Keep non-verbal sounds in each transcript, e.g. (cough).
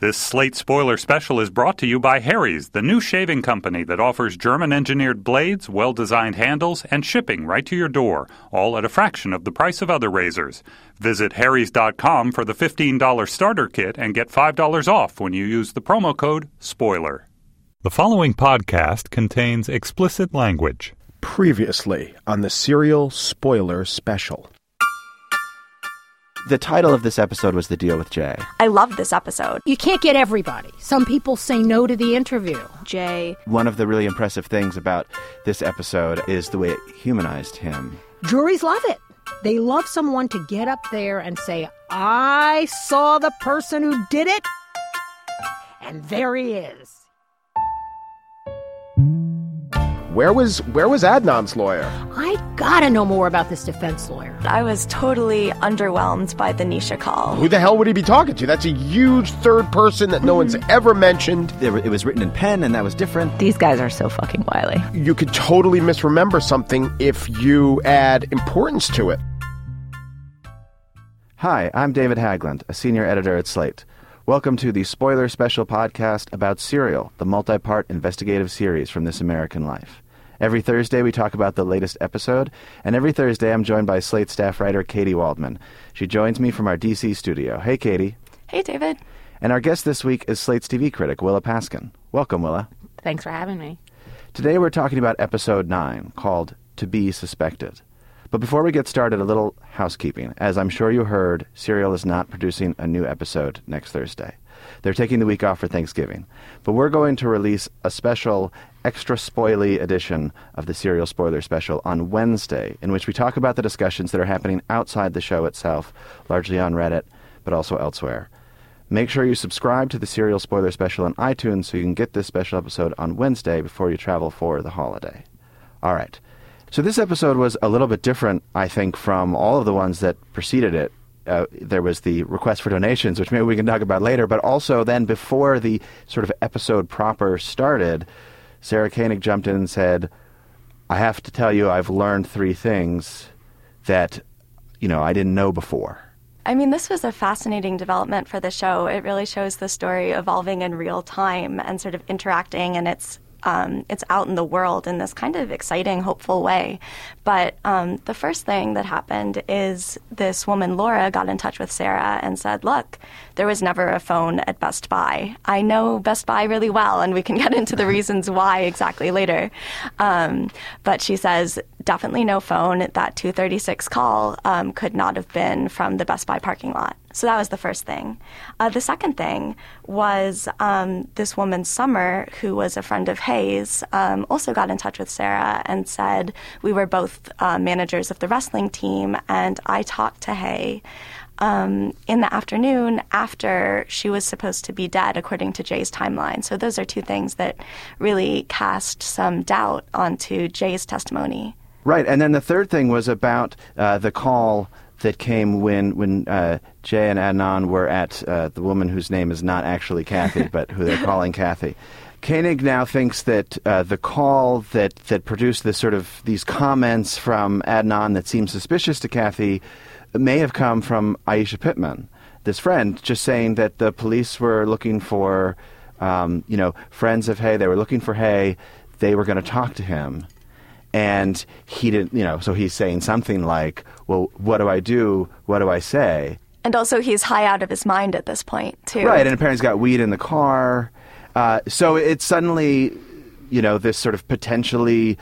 This Slate spoiler special is brought to you by Harry's, the new shaving company that offers German engineered blades, well designed handles, and shipping right to your door, all at a fraction of the price of other razors. Visit Harry's.com for the $15 starter kit and get $5 off when you use the promo code SPOILER. The following podcast contains explicit language. Previously on the Serial Spoiler Special. The title of this episode was The Deal with Jay. I love this episode. You can't get everybody. Some people say no to the interview. Jay. One of the really impressive things about this episode is the way it humanized him. Juries love it. They love someone to get up there and say, I saw the person who did it, and there he is. Where was where was Adnan's lawyer? I gotta know more about this defense lawyer. I was totally underwhelmed by the Nisha call. Who the hell would he be talking to? That's a huge third person that no one's mm-hmm. ever mentioned. It it was written in pen, and that was different. These guys are so fucking wily. You could totally misremember something if you add importance to it. Hi, I'm David Haglund, a senior editor at Slate. Welcome to the spoiler special podcast about Serial, the multi part investigative series from This American Life. Every Thursday, we talk about the latest episode, and every Thursday, I'm joined by Slate staff writer Katy Waldman. She joins me from our DC studio. Hey, Katy. Hey, David. And our guest this week is Slate's TV critic, Willa Paskin. Welcome, Willa. Thanks for having me. Today, we're talking about episode 9, called To Be Suspected. But before we get started, a little housekeeping. As I'm sure you heard, Serial is not producing a new episode next Thursday. They're taking the week off for Thanksgiving. But we're going to release a special extra spoily edition of the Serial Spoiler Special on Wednesday, in which we talk about the discussions that are happening outside the show itself, largely on Reddit, but also elsewhere. Make sure you subscribe to the Serial Spoiler Special on iTunes so you can get this special episode on Wednesday before you travel for the holiday. All right. So this episode was a little bit different, I think, from all of the ones that preceded it. Uh, there was the request for donations, which maybe we can talk about later, but also then before the sort of episode proper started, Sarah Koenig jumped in and said, I have to tell you, I've learned three things that, you know, I didn't know before. I mean, this was a fascinating development for the show. It really shows the story evolving in real time and sort of interacting, and it's um, it's out in the world in this kind of exciting, hopeful way. But um, the first thing that happened is this woman, Laura, got in touch with Sarah and said, Look, there was never a phone at Best Buy. I know Best Buy really well, and we can get into the (laughs) reasons why exactly later. Um, but she says, definitely no phone. That 236 call um, could not have been from the Best Buy parking lot. So that was the first thing. Uh, the second thing was um, this woman, Summer, who was a friend of Hae's, um, also got in touch with Sarah and said, We were both uh, managers of the wrestling team, and I talked to Hae. Um, in the afternoon after she was supposed to be dead, according to Jay's timeline. So, those are two things that really cast some doubt onto Jay's testimony. Right, and then the third thing was about uh, the call that came when when uh, Jay and Adnan were at uh, the woman whose name is not actually Kathy, (laughs) but who they're calling Kathy. Koenig now thinks that uh, the call that, that produced this sort of these comments from Adnan that seemed suspicious to Kathy may have come from Aisha Pittman, this friend, just saying that the police were looking for, um, you know, friends of Hae. They were looking for Hae. They were going to talk to him and he didn't you know so he's saying something like well what do i do what do i say And also, he's high out of his mind at this point, too. right and apparently he's got weed in the car uh, so it's suddenly you know this sort of potentially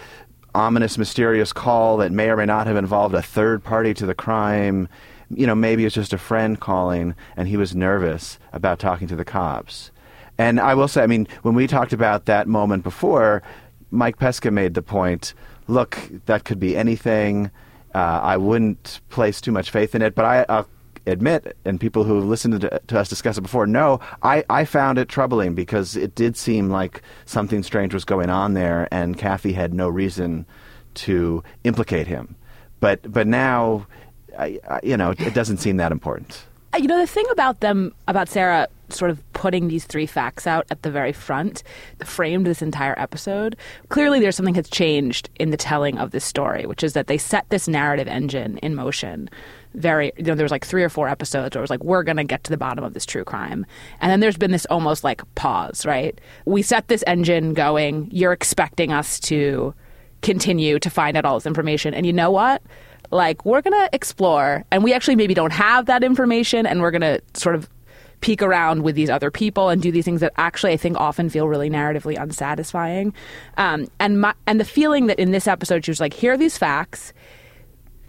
ominous mysterious call that may or may not have involved a third party to the crime you know maybe it's just a friend calling and he was nervous about talking to the cops and i will say i mean when we talked about that moment before mike pesca made the point look, that could be anything. Uh, I wouldn't place too much faith in it, but I uh, admit, and people who have listened to, to, us discuss it before know, I, I found it troubling because it did seem like something strange was going on there, and Kathy had no reason to implicate him. But but now, I, I, you know, it doesn't seem that important. Uh, you know, the thing about them, about Sarah sort of putting these three facts out at the very front framed this entire episode. Clearly, there's something that's changed in the telling of this story, which is that they set this narrative engine in motion very you know there was like three or four episodes where it was like we're going to get to the bottom of this true crime. And then there's been this almost like pause right? We set this engine going. You're expecting us to continue to find out all this information. And you know what? Like we're going to explore. And we actually maybe don't have that information and we're going to sort of peek around with these other people and do these things that actually I think often feel really narratively unsatisfying. Um, and my, and the feeling that in this episode she was like, here are these facts,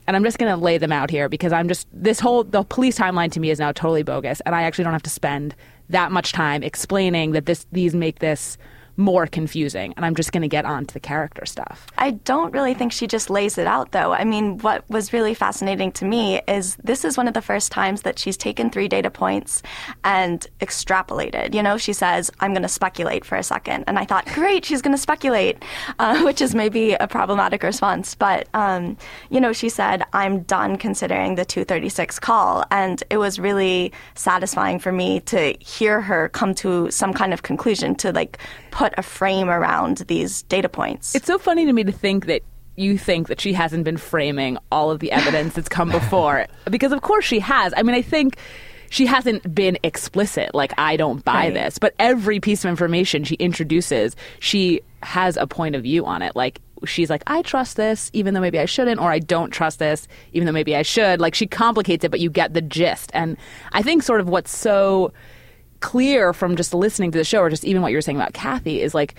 and I'm just going to lay them out here because I'm just this whole the police timeline to me is now totally bogus, and I actually don't have to spend that much time explaining that this these make this more confusing. And I'm just going to get on to the character stuff. I don't really think she just lays it out, though. I mean, what was really fascinating to me is this is one of the first times that she's taken three data points and extrapolated. You know, she says, I'm going to speculate for a second. And I thought, great, she's going to speculate, (laughs) uh, which is maybe a problematic response. But, um, you know, she said, I'm done considering the 236 call. And it was really satisfying for me to hear her come to some kind of conclusion to like put a frame around these data points. It's so funny to me to think that you think that she hasn't been framing all of the evidence that's come before (laughs) because of course she has. I mean, I think she hasn't been explicit like I don't buy Right. this, but every piece of information she introduces, she has a point of view on it. Like she's like I trust this even though maybe I shouldn't or I don't trust this even though maybe I should. Like she complicates it but you get the gist. And I think sort of what's so clear from just listening to the show or just even what you were saying about Kathy is like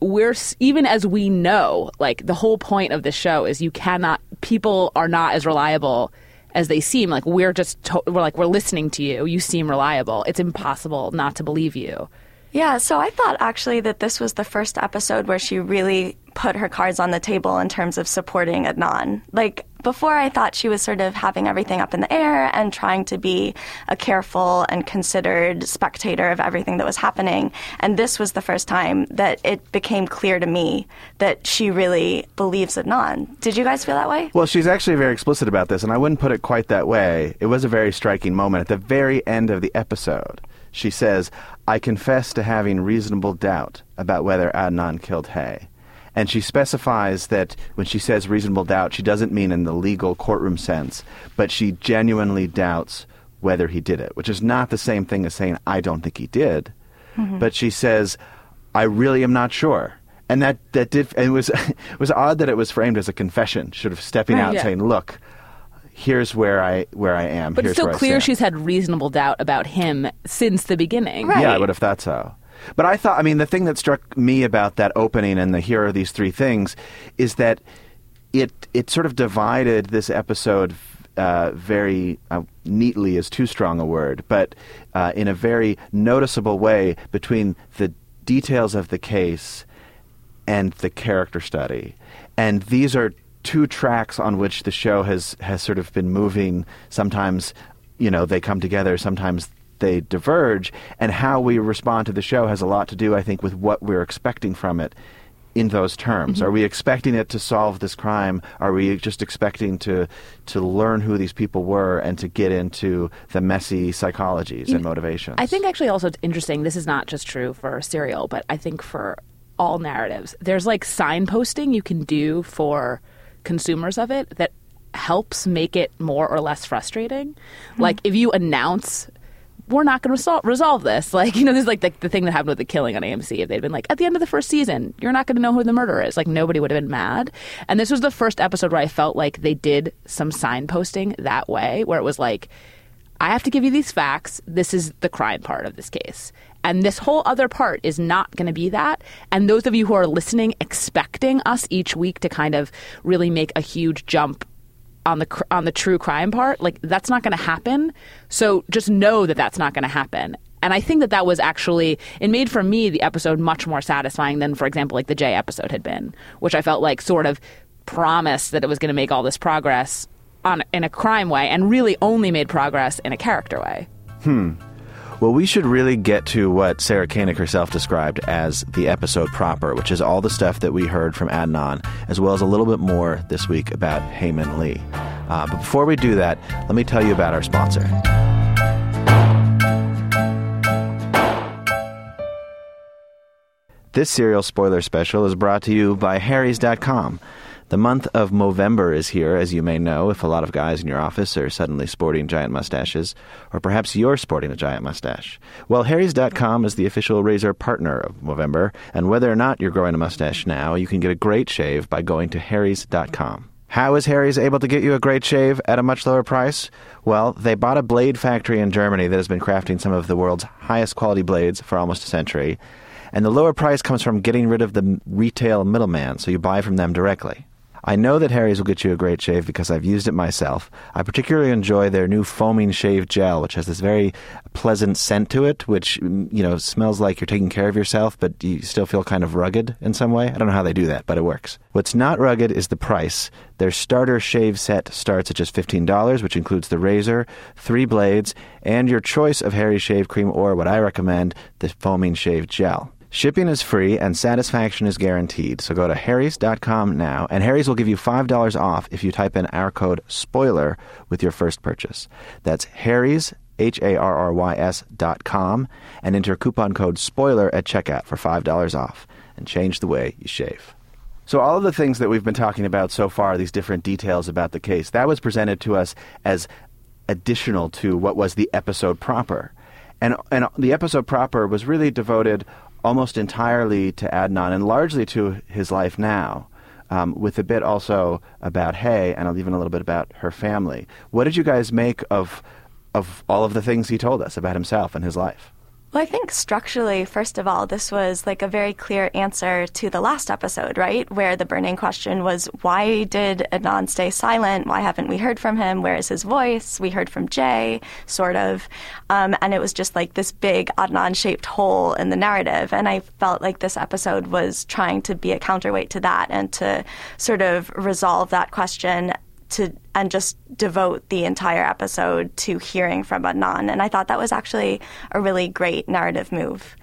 we're even as we know like the whole point of the show is you cannot people are not as reliable as they seem. Like we're just to- we're like we're listening to you. You seem reliable. It's impossible not to believe you. Yeah, so I thought actually that this was the first episode where she really put her cards on the table in terms of supporting Adnan. Like before, I thought she was sort of having everything up in the air and trying to be a careful and considered spectator of everything that was happening. And this was the first time that it became clear to me that she really believes Adnan. Did you guys feel that way? Well, she's actually very explicit about this, and I wouldn't put it quite that way. It was a very striking moment at the very end of the episode. She says, I confess to having reasonable doubt about whether Adnan killed Hae. And she specifies that when she says reasonable doubt, she doesn't mean in the legal courtroom sense, but she genuinely doubts whether he did it, which is not the same thing as saying, I don't think he did. Mm-hmm. But she says, I really am not sure. And that, that did, and it was, (laughs) it was odd that it was framed as a confession, sort of stepping Right, out yeah. saying, look, here's where I, where I am. but it's still clear she's had reasonable doubt about him since the beginning Right. Yeah, I would have thought so. But I thought, I mean, the thing that struck me about that opening and the here are these three things is that it it sort of divided this episode uh, very uh, neatly is too strong a word, but uh, in a very noticeable way between the details of the case and the character study. And these are two tracks on which the show has, has sort of been moving. Sometimes, you know, they come together, sometimes they diverge. And how we respond to the show has a lot to do, I think, with what we're expecting from it in those terms. Mm-hmm. Are we expecting it to solve this crime? Are we just expecting to to learn who these people were and to get into the messy psychologies and motivations? I think actually also it's interesting. This is not just true for serial, but I think for all narratives, there's like signposting you can do for consumers of it that helps make it more or less frustrating. Hmm. Like if you announce. We're not going to resol- resolve this. (laughs) Like, you know, this is like the, the thing that happened with the killing on AMC. If they'd been like, at the end of the first season, you're not going to know who the murderer is. Like, nobody would have been mad. And this was the first episode where I felt like they did some signposting that way, where it was like, I have to give you these facts. This is the crime part of this case. And this whole other part is not going to be that. And those of you who are listening, expecting us each week to kind of really make a huge jump on the on the true crime part, like that's not going to happen. So just know that that's not going to happen. And I think that that was actually it made for me the episode much more satisfying than, for example, like the Jay episode had been, which I felt like sort of promised that it was going to make all this progress on in a crime way, and really only made progress in a character way. Hmm. Well, we should really get to what Sarah Koenig herself described as the episode proper, which is all the stuff that we heard from Adnan, as well as a little bit more this week about Hae Min Lee. Uh, but before we do that, let me tell you about our sponsor. This serial spoiler special is brought to you by Harry's.com. The month of Movember is here, as you may know, if a lot of guys in your office are suddenly sporting giant mustaches, or perhaps you're sporting a giant mustache. Well, Harry's.com is the official razor partner of Movember, and whether or not you're growing a mustache now, you can get a great shave by going to Harry's.com. How is Harry's able to get you a great shave at a much lower price? Well, they bought a blade factory in Germany that has been crafting some of the world's highest quality blades for almost a century. And the lower price comes from getting rid of the retail middleman, so you buy from them directly. I know that Harry's will get you a great shave because I've used it myself. I particularly enjoy their new foaming shave gel, which has this very pleasant scent to it, which mm, you know smells like you're taking care of yourself, but you still feel kind of rugged in some way. I don't know how they do that, but it works. What's not rugged is the price. Their starter shave set starts at just $15, which includes the razor, three blades, and your choice of Harry's shave cream or what I recommend, the foaming shave gel. Shipping is free and satisfaction is guaranteed. So go to harrys.com now and Harry's will give you $5 off if you type in our code SPOILER with your first purchase. That's harrys H A R R Y S dot com and enter coupon code SPOILER at checkout for $5 off and change the way you shave. So all of the things that we've been talking about so far, these different details about the case, that was presented to us as additional to what was the episode proper. And and the episode proper was really devoted almost entirely to Adnan and largely to his life now. Um, with a bit also about Hae and even a little bit about her family. What did you guys make of of all of the things he told us about himself and his life? Well, I think structurally, first of all, this was like a very clear answer to the last episode, right? Where the burning question was, why did Adnan stay silent? Why haven't we heard from him? Where is his voice? We heard from Jay, sort of. Um, and it was just like this big Adnan shaped hole in the narrative. And I felt like this episode was trying to be a counterweight to that and to sort of resolve that question to and just devote the entire episode to hearing from Adnan. And I thought that was actually a really great narrative move.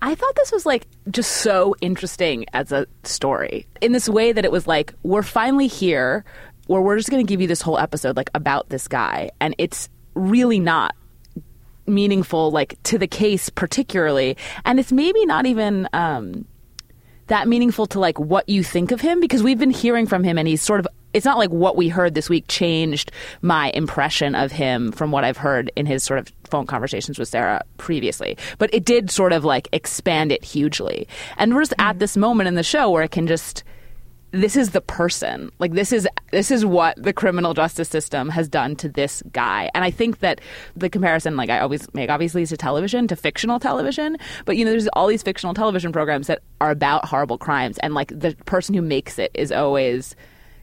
I thought this was like just so interesting as a story in this way that it was like, we're finally here where we're just going to give you this whole episode like about this guy. And it's really not meaningful, like to the case particularly. And it's maybe not even, um, that meaningful to like what you think of him because we've been hearing from him and he's sort of it's not like what we heard this week changed my impression of him from what I've heard in his sort of phone conversations with Sarah previously. But it did sort of like expand it hugely. And we're just mm-hmm. at this moment in the show where it can just this is the person. Like this is this is what the criminal justice system has done to this guy. And I think that the comparison, like I always make, obviously is to television, to fictional television. But you know, there's all these fictional television programs that are about horrible crimes, and like the person who makes it is always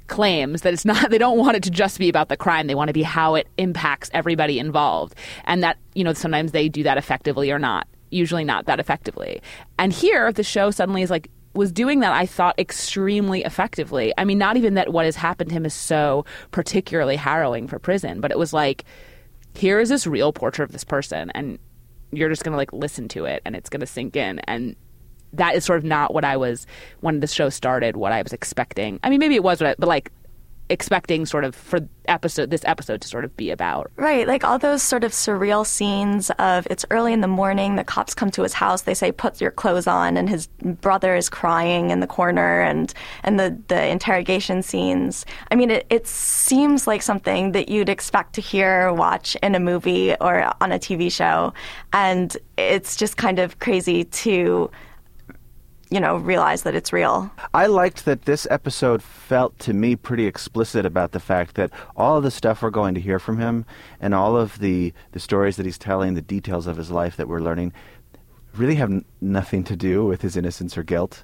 claims that it's (laughs) not they don't want it to just be about the crime. They want to be how it impacts everybody involved. And that you know sometimes they do that effectively or not. Usually not that effectively. And here the show suddenly is like was doing that i thought extremely effectively. I mean not even that what has happened to him is so particularly harrowing for prison but it was like here is this real portrait of this person and you're just going to like listen to it and it's going to sink in and that is sort of not what I was when the show started. What I was expecting. I mean, maybe it was, but like expecting sort of for episode this episode to sort of be about. Right, like all those sort of surreal scenes of it's early in the morning, the cops come to his house, they say put your clothes on and his brother is crying in the corner and and the the interrogation scenes. I mean it it seems like something that you'd expect to hear or watch in a movie or on a TV show and it's just kind of crazy to you know, realize that it's real. I liked that this episode felt to me pretty explicit about the fact that all of the stuff we're going to hear from him and all of the, the stories that he's telling, the details of his life that we're learning, really have n- nothing to do with his innocence or guilt.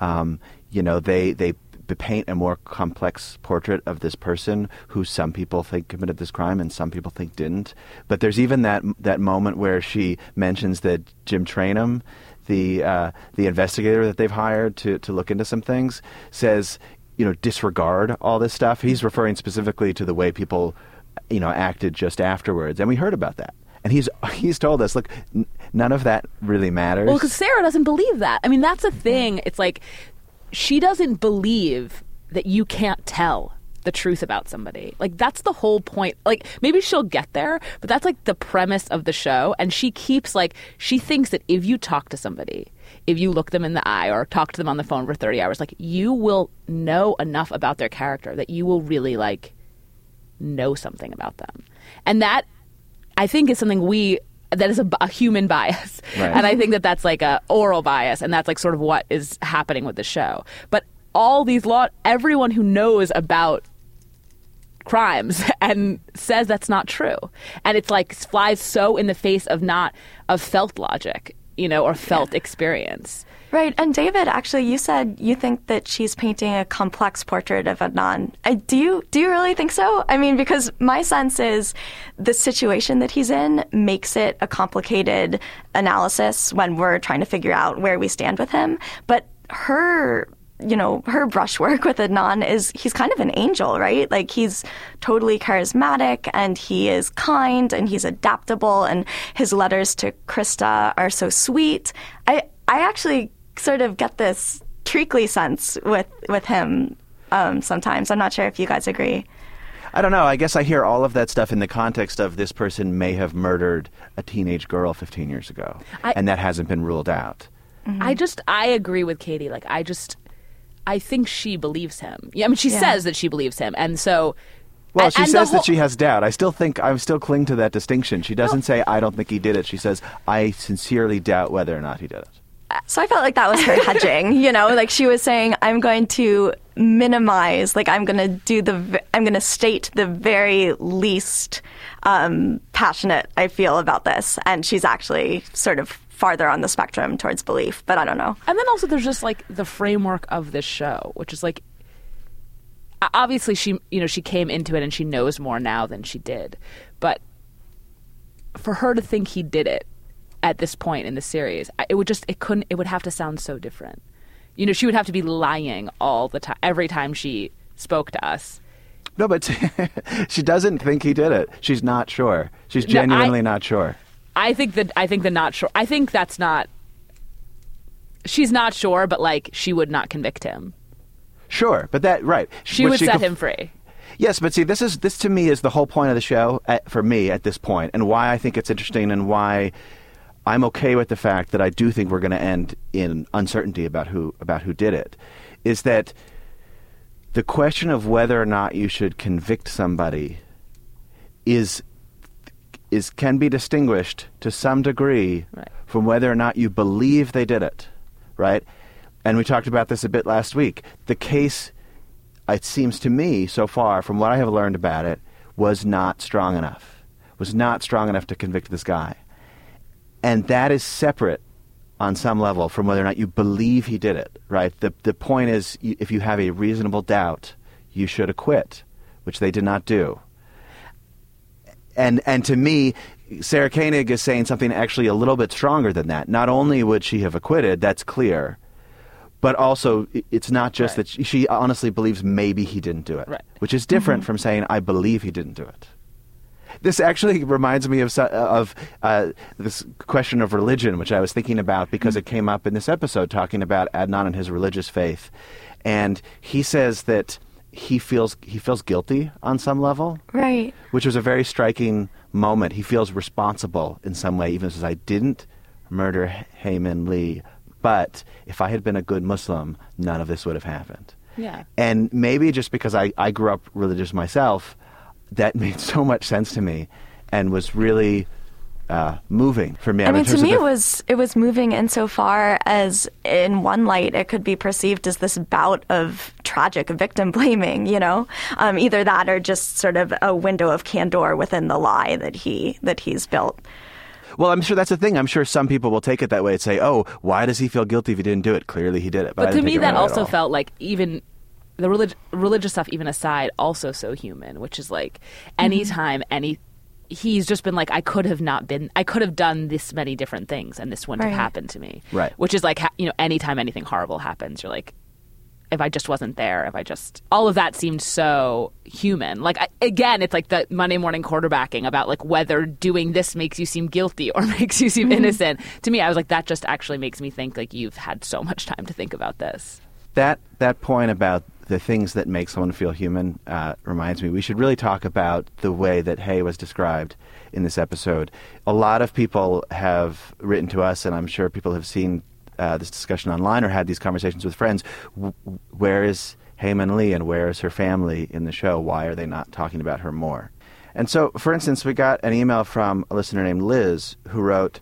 Um, you know, they, they paint a more complex portrait of this person who some people think committed this crime and some people think didn't. But there's even that that moment where she mentions that Jim Trainum the uh, the investigator that they've hired to to look into some things says you know disregard all this stuff. He's referring specifically to the way people you know acted just afterwards, and we heard about that. And he's (laughs) he's told us, look, n- none of that really matters. Well, because Sarah doesn't believe that. I mean, that's a thing. It's like she doesn't believe that you can't tell the truth about somebody. Like that's the whole point. Like maybe she'll get there, but that's like the premise of the show and she keeps like she thinks that if you talk to somebody, if you look them in the eye or talk to them on the phone for 30 hours, like you will know enough about their character that you will really like know something about them. And that I think is something we that is a, a human bias, Right. and I think that that's like a oral bias, and that's like sort of what is happening with the show. But all these law, everyone who knows about crimes (laughs) and says that's not true, and it's like flies so in the face of not of felt logic, you know, or felt experience. Right, and David, actually, you said you think that she's painting a complex portrait of Adnan. I, do you do you really think so? I mean, because my sense is the situation that he's in makes it a complicated analysis when we're trying to figure out where we stand with him. But her, you know, her brushwork with Adnan is he's kind of an angel, right? Like he's totally charismatic and he is kind and he's adaptable and his letters to Krista are so sweet. I I actually sort of get this treacly sense with with him um, sometimes. I'm not sure if you guys agree. I don't know. I guess I hear all of that stuff in the context of this person may have murdered a teenage girl 15 years ago, I- and that hasn't been ruled out. I just I agree with Katy. Like I just I think she believes him. Yeah, I mean she Yeah. says that she believes him, and so. Well, and- she and says whole- that she has doubt. I still think I'm still cling to that distinction. She doesn't say I don't think he did it. She says I sincerely doubt whether or not he did it. So I felt like that was her hedging, (laughs) you know, like she was saying, I'm going to minimize, like I'm going to do the, I'm going to state the very least um, passionate I feel about this. And she's actually sort of farther on the spectrum towards belief, but I don't know. And then also there's just like the framework of this show, which is like obviously she you know she came into it and she knows more now than she did, but for her to think he did it at this point in the series, it would just it couldn't it would have to sound so different. You know, she would have to be lying all the time every time she spoke to us. No, but (laughs) she doesn't think he did it. She's not sure. She's No, I- genuinely not sure. I think that I think the not sure. I think that's not. She's not sure, but like she would not convict him. Sure, but that right. She What would set could- him free. Yes, but see, this is this to me is the whole point of the show at, for me at this point, and why I think it's interesting, and why I'm okay with the fact that I do think we're going to end in uncertainty about who about who did it. Is that the question of whether or not you should convict somebody is is can be distinguished to some degree Right. from whether or not you believe they did it, right? And we talked about this a bit last week. The case, it seems to me so far, from what I have learned about it, was not strong enough. Was not strong enough to convict this guy, and that is separate on some level from whether or not you believe he did it. Right? The the point is, if you have a reasonable doubt, you should acquit, which they did not do and and to me, Sarah Koenig is saying something actually a little bit stronger than that. Not only would she have acquitted, that's clear, but also it's not just Right. that she, she honestly believes maybe he didn't do it, Right. which is different from saying I believe he didn't do it. This actually reminds me of of uh, this question of religion, which I was thinking about because it came up in this episode talking about Adnan and his religious faith, and he says that he feels he feels guilty on some level, Right. which was a very striking moment. He feels responsible in some way, even says, I didn't murder Hae Min Lee, but if I had been a good Muslim, none of this would have happened. Yeah. And maybe just because I, I grew up religious myself, that (laughs) made so much sense to me and was really uh, moving for me. I mean, to me, the- it was it was moving insofar as, in one light, it could be perceived as this bout of tragic victim blaming. You know, um, either that or just sort of a window of candor within the lie that he that he's built. Well, I'm sure that's the thing. I'm sure some people will take it that way and say, "Oh, why does he feel guilty if he didn't do it? Clearly, he did it." But I to me, that that way at also felt like even the relig- religious stuff, even aside, also so human. Which is like anytime any he's just been like, I could have not been, I could have done this many different things, and this wouldn't Right. have happened to me. Right. Which is like you know, anytime anything horrible happens, you're like. If I just wasn't there, if I just all of that seemed so human. Like I, again, it's like the Monday morning quarterbacking about like whether doing this makes you seem guilty or (laughs) makes you seem mm-hmm. innocent. To me, I was like that just actually makes me think like you've had so much time to think about this. that that point about the things that make someone feel human uh, reminds me we should really talk about the way that Hae was described in this episode. A lot of people have written to us, and I'm sure people have seen uh, this discussion online or had these conversations with friends. W- where is Hae Min Lee and where is her family in the show? Why are they not talking about her more? And so, for instance, we got an email from a listener named Liz who wrote,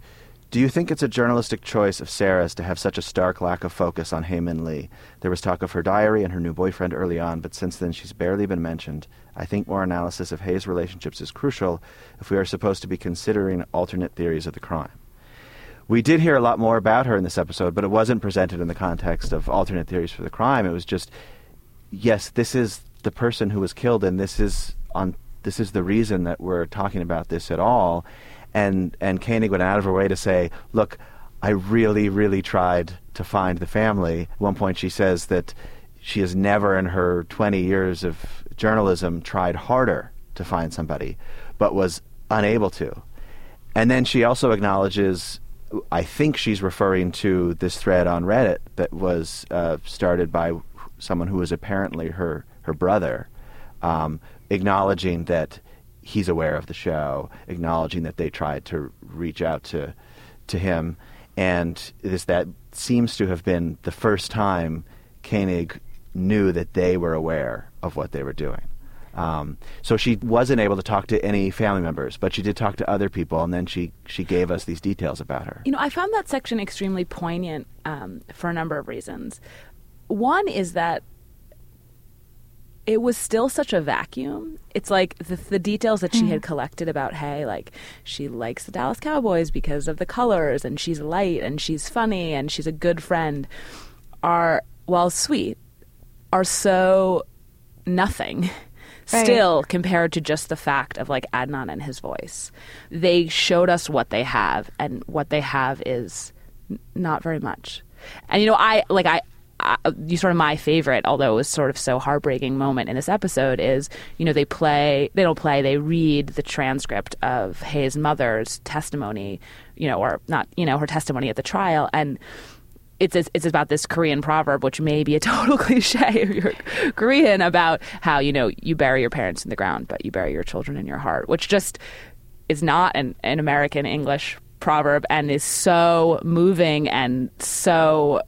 do you think it's a journalistic choice of Sarah's to have such a stark lack of focus on Hae Min Lee? There was talk of her diary and her new boyfriend early on, but since then she's barely been mentioned. I think more analysis of Hae's relationships is crucial if we are supposed to be considering alternate theories of the crime. We did hear a lot more about her in this episode, but it wasn't presented in the context of alternate theories for the crime. It was just, yes, this is the person who was killed, and this is on this is the reason that we're talking about this at all and and Koenig went out of her way to say, "Look, I really, really tried to find the family." At one point, she says that she has never, in her 20 years of journalism, tried harder to find somebody, but was unable to. And then she also acknowledges. I think she's referring to this thread on Reddit that was uh, started by someone who was apparently her her brother, um, acknowledging that he's aware of the show, acknowledging that they tried to reach out to to him, and this that seems to have been the first time Koenig knew that they were aware of what they were doing. Um, so she wasn't able to talk to any family members, but she did talk to other people, and then she she gave us these details about her. You know, I found that section extremely poignant um, for a number of reasons. One is that it was still such a vacuum. It's like the, the details that she had hmm. collected about Hae, like she likes the Dallas Cowboys because of the colors, and she's light, and she's funny, and she's a good friend, are, while sweet, are so nothing. (laughs) Right. Still, compared to just the fact of like Adnan and his voice, they showed us what they have, and what they have is n- not very much. And you know, I like I uh, you sort of my favorite, although it was sort of so heartbreaking moment in this episode is, you know, they play, they don't play, they read the transcript of Hae's mother's testimony, you know, or not, you know, her testimony at the trial, and it's it's about this Korean proverb, which may be a (laughs) total cliche if you're Korean, about how you know you bury your parents in the ground, but you bury your children in your heart, which just is not an, an American English proverb and is so moving and so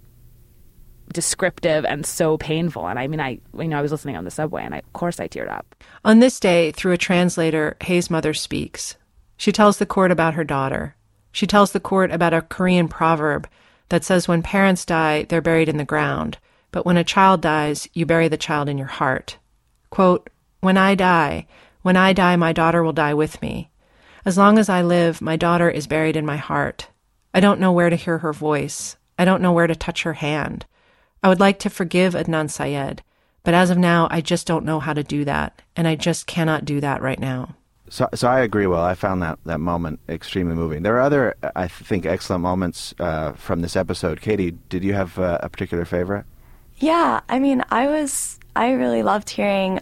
descriptive and so painful. And I mean, I you know I was listening on the subway, and I, of course I teared up. On this day, through a translator, Hae's mother speaks. She tells the court about her daughter. She tells the court about a Korean proverb that says when parents die, they're buried in the ground, but when a child dies, you bury the child in your heart. Quote, When I die, when I die, my daughter will die with me. As long as I live, my daughter is buried in my heart. I don't know where to hear her voice. I don't know where to touch her hand. I would like to forgive Adnan Syed, but as of now, I just don't know how to do that, and I just cannot do that right now. So, so I agree. Well, I found that, that moment extremely moving. There are other, I think, excellent moments uh, from this episode. Katy, did you have uh, a particular favorite? Yeah, I mean, I was, I really loved hearing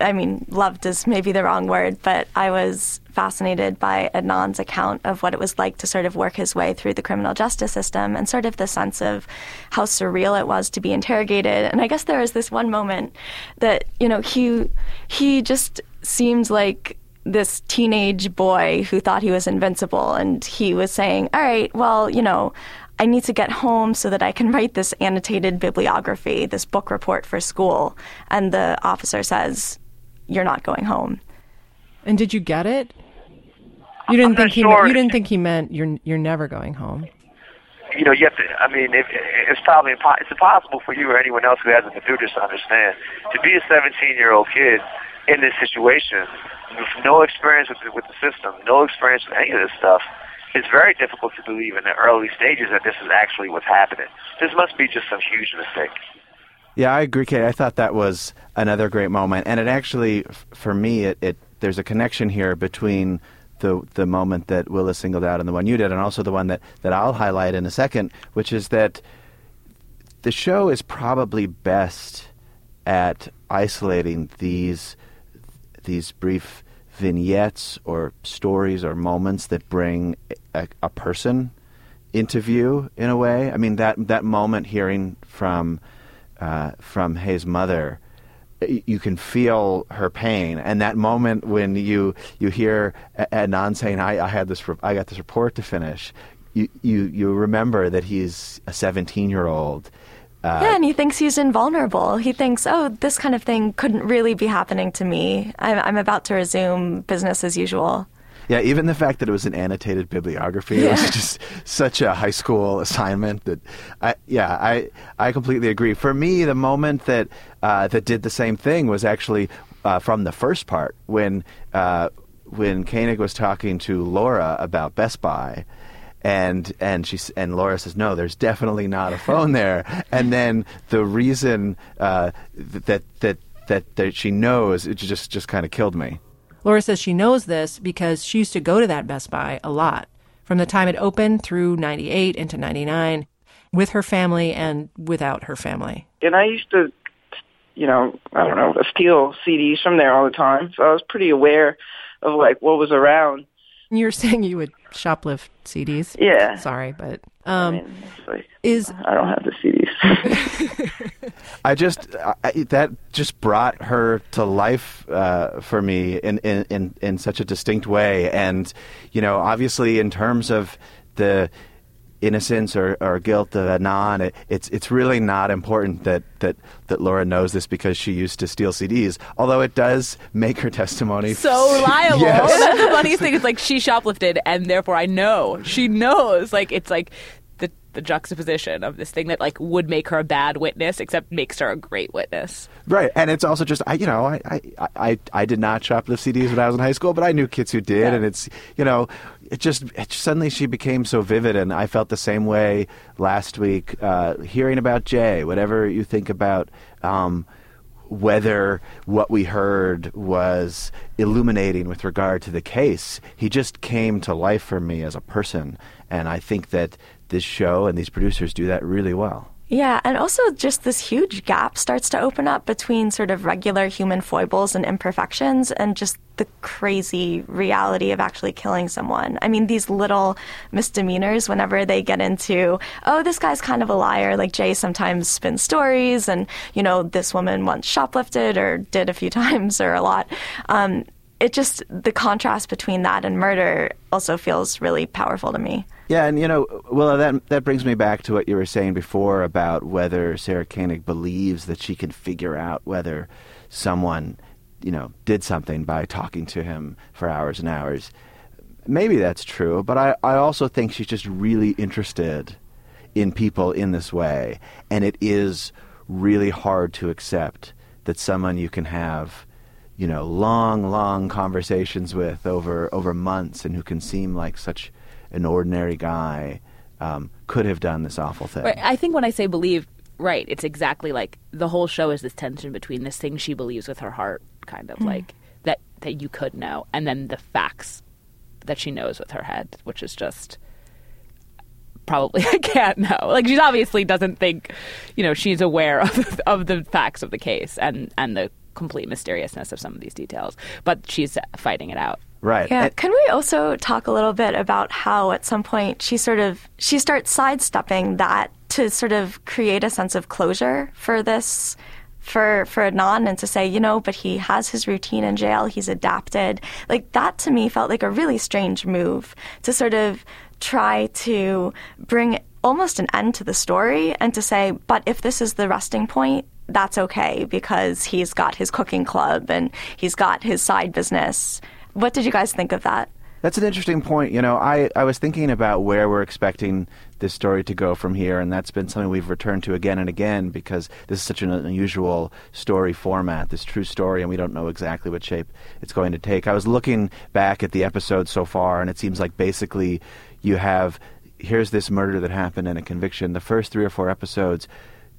I mean, loved is maybe the wrong word, but I was fascinated by Adnan's account of what it was like to sort of work his way through the criminal justice system and sort of the sense of how surreal it was to be interrogated. And I guess there was this one moment that, you know, he he just seemed like this teenage boy who thought he was invincible and he was saying, "All right, well, you know, I need to get home so that I can write this annotated bibliography, this book report for school." And the officer says, you're not going home. And did you get it? You didn't think he sure. you didn't think he meant you're you're never going home. You know, you have to. I mean, if, it's probably impo- it's impossible for you or anyone else who hasn't been through this to understand. To be a 17 year old kid in this situation with no experience with the, with the system, no experience with any of this stuff, it's very difficult to believe in the early stages that this is actually what's happening. This must be just some huge mistake. Yeah, I agree, Kate. I thought that was another great moment, and it actually, for me, it, it there's a connection here between the the moment that Willa singled out and the one you did, and also the one that, that I'll highlight in a second, which is that the show is probably best at isolating these these brief vignettes or stories or moments that bring a, a person into view in a way. I mean that that moment hearing from uh, from Hae's mother you can feel her pain, and that moment when you you hear Adnan saying, "I, I had this, I got this report to finish," you you you remember that he's a 17 year old. Uh, yeah, and he thinks he's invulnerable. He thinks, oh, this kind of thing couldn't really be happening to me. I'm, I'm about to resume business as usual. Yeah, even the fact that it was an annotated bibliography yeah. was just such a high school assignment that, I, yeah, I I completely agree. For me, the moment that uh, that did the same thing was actually uh, from the first part when uh, when Koenig was talking to Laura about Best Buy and and she and Laura says no, there's definitely not a (laughs) phone there. And then the reason uh, that that that that she knows it just just kind of killed me. Laura says she knows this because she used to go to that Best Buy a lot from the time it opened through 98 into 99 with her family and without her family. And I used to, you know, I don't know, steal CDs from there all the time. So I was pretty aware of like what was around. You're saying you would shoplift CDs? Yeah. Sorry, but um, I mean, like, is I don't have the CDs. (laughs) I just I, that just brought her to life uh, for me in, in in in such a distinct way, and you know, obviously, in terms of the innocence or, or guilt of Adnan. It, it's it's really not important that, that, that Laura knows this because she used to steal CDs. Although it does make her testimony (laughs) so reliable. yes. That's the funniest thing. It's like she shoplifted, and therefore I know she knows. Like it's like the the juxtaposition of this thing that like would make her a bad witness, except makes her a great witness. Right, and it's also just I, you know, I I, I, I did not shoplift CDs when I was in high school, but I knew kids who did, yeah. and it's you know, it just it, suddenly she became so vivid, and I felt the same way last week uh, hearing about Jay. Whatever you think about. Um, whether what we heard was illuminating with regard to the case. He just came to life for me as a person, and I think that this show and these producers do that really well. Yeah, and also just this huge gap starts to open up between sort of regular human foibles and imperfections and just the crazy reality of actually killing someone. I mean, these little misdemeanors, whenever they get into, oh, this guy's kind of a liar, like Jay sometimes spins stories, and, you know, this woman once shoplifted or did a few (laughs) times or a lot. Um, it just, the contrast between that and murder also feels really powerful to me. Yeah, and you know, well, that that brings me back to what you were saying before about whether Sarah Koenig believes that she can figure out whether someone, you know, did something by talking to him for hours and hours. Maybe that's true, but I, I also think she's just really interested in people in this way, and it is really hard to accept that someone you can have you know long long conversations with over over months and who can seem like such an ordinary guy um, could have done this awful thing. Right. I think when I say believe, right, it's exactly like the whole show is this tension between this thing she believes with her heart, kind of mm. like that that you could know, and then the facts that she knows with her head, which is just probably (laughs) I can't know. Like she obviously doesn't think, you know, she's aware of of the facts of the case and and the complete mysteriousness of some of these details, but she's fighting it out. Right. Yeah. Can we also talk a little bit about how at some point she sort of she starts sidestepping that to sort of create a sense of closure for this for for Adnan and to say, you know, but he has his routine in jail, he's adapted. Like that to me felt like a really strange move to sort of try to bring almost an end to the story and to say, but if this is the resting point, that's okay because he's got his cooking club and he's got his side business what did you guys think of that? That's an interesting point. You know, I, I was thinking about where we're expecting this story to go from here, and that's been something we've returned to again and again because this is such an unusual story format, this true story, and we don't know exactly what shape it's going to take. I was looking back at the episodes so far, and it seems like basically you have here's this murder that happened and a conviction. The first three or four episodes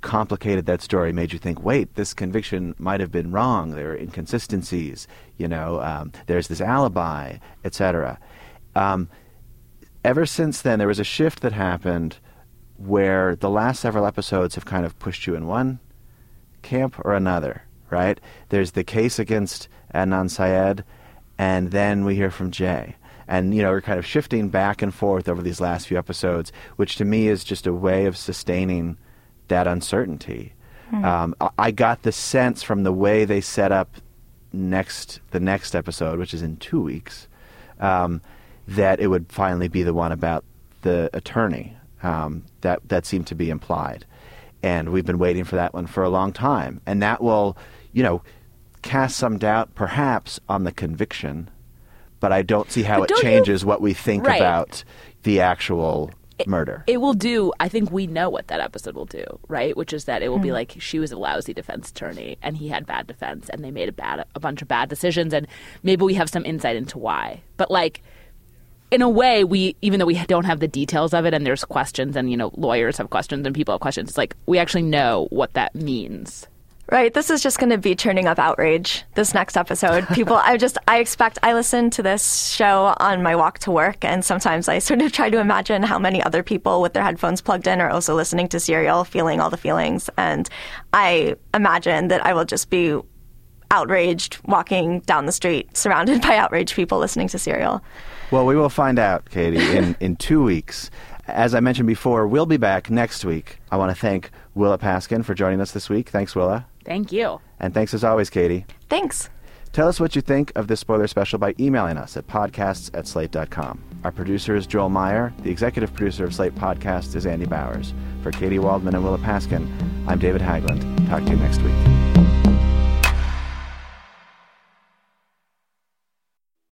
complicated that story, made you think, wait, this conviction might have been wrong. There are inconsistencies. You know, um, there's this alibi, etc. Um, ever since then, there was a shift that happened where the last several episodes have kind of pushed you in one camp or another. Right? There's the case against Adnan Syed, and then we hear from Jay and you know we're kind of shifting back and forth over these last few episodes, which to me is just a way of sustaining that uncertainty. Um, I- got the sense from the way they set up next the next episode, which is in two weeks, um, that it would finally be the one about the attorney. Um, that that seemed to be implied, and we've been waiting for that one for a long time, and that will, you know, cast some doubt perhaps on the conviction, but I don't see how But it don't you- changes what we think Right. about the actual murder. It will do. I think we know what that episode will do, right? Which is that it will be hmm. like she was a lousy defense attorney and he had bad defense, and they made a bad a bunch of bad decisions, and maybe we have some insight into why. But like, in a way, we even though we don't have the details of it, and there's questions, and you know, lawyers have questions and people have questions. It's like we actually know what that means. Right. This is just going to be turning up outrage this next episode. People, I just, I expect, I listen to this show on my walk to work, and sometimes I sort of try to imagine how many other people with their headphones plugged in are also listening to Serial, feeling all the feelings. And I imagine that I will just be outraged walking down the street, surrounded by outraged people listening to Serial. Well, we will find out, Katy, in, (laughs) in two weeks. As I mentioned before, we'll be back next week. I want to thank Willa Paskin for joining us this week. Thanks, Willa. Thank you. And thanks as always, Katy. Thanks. Tell us what you think of this spoiler special by emailing us at podcasts at slate.com. Our producer is Joel Meyer. The executive producer of Slate Podcast is Andy Bowers. For Katy Waldman and Willa Paskin, I'm David Haglund. Talk to you next week.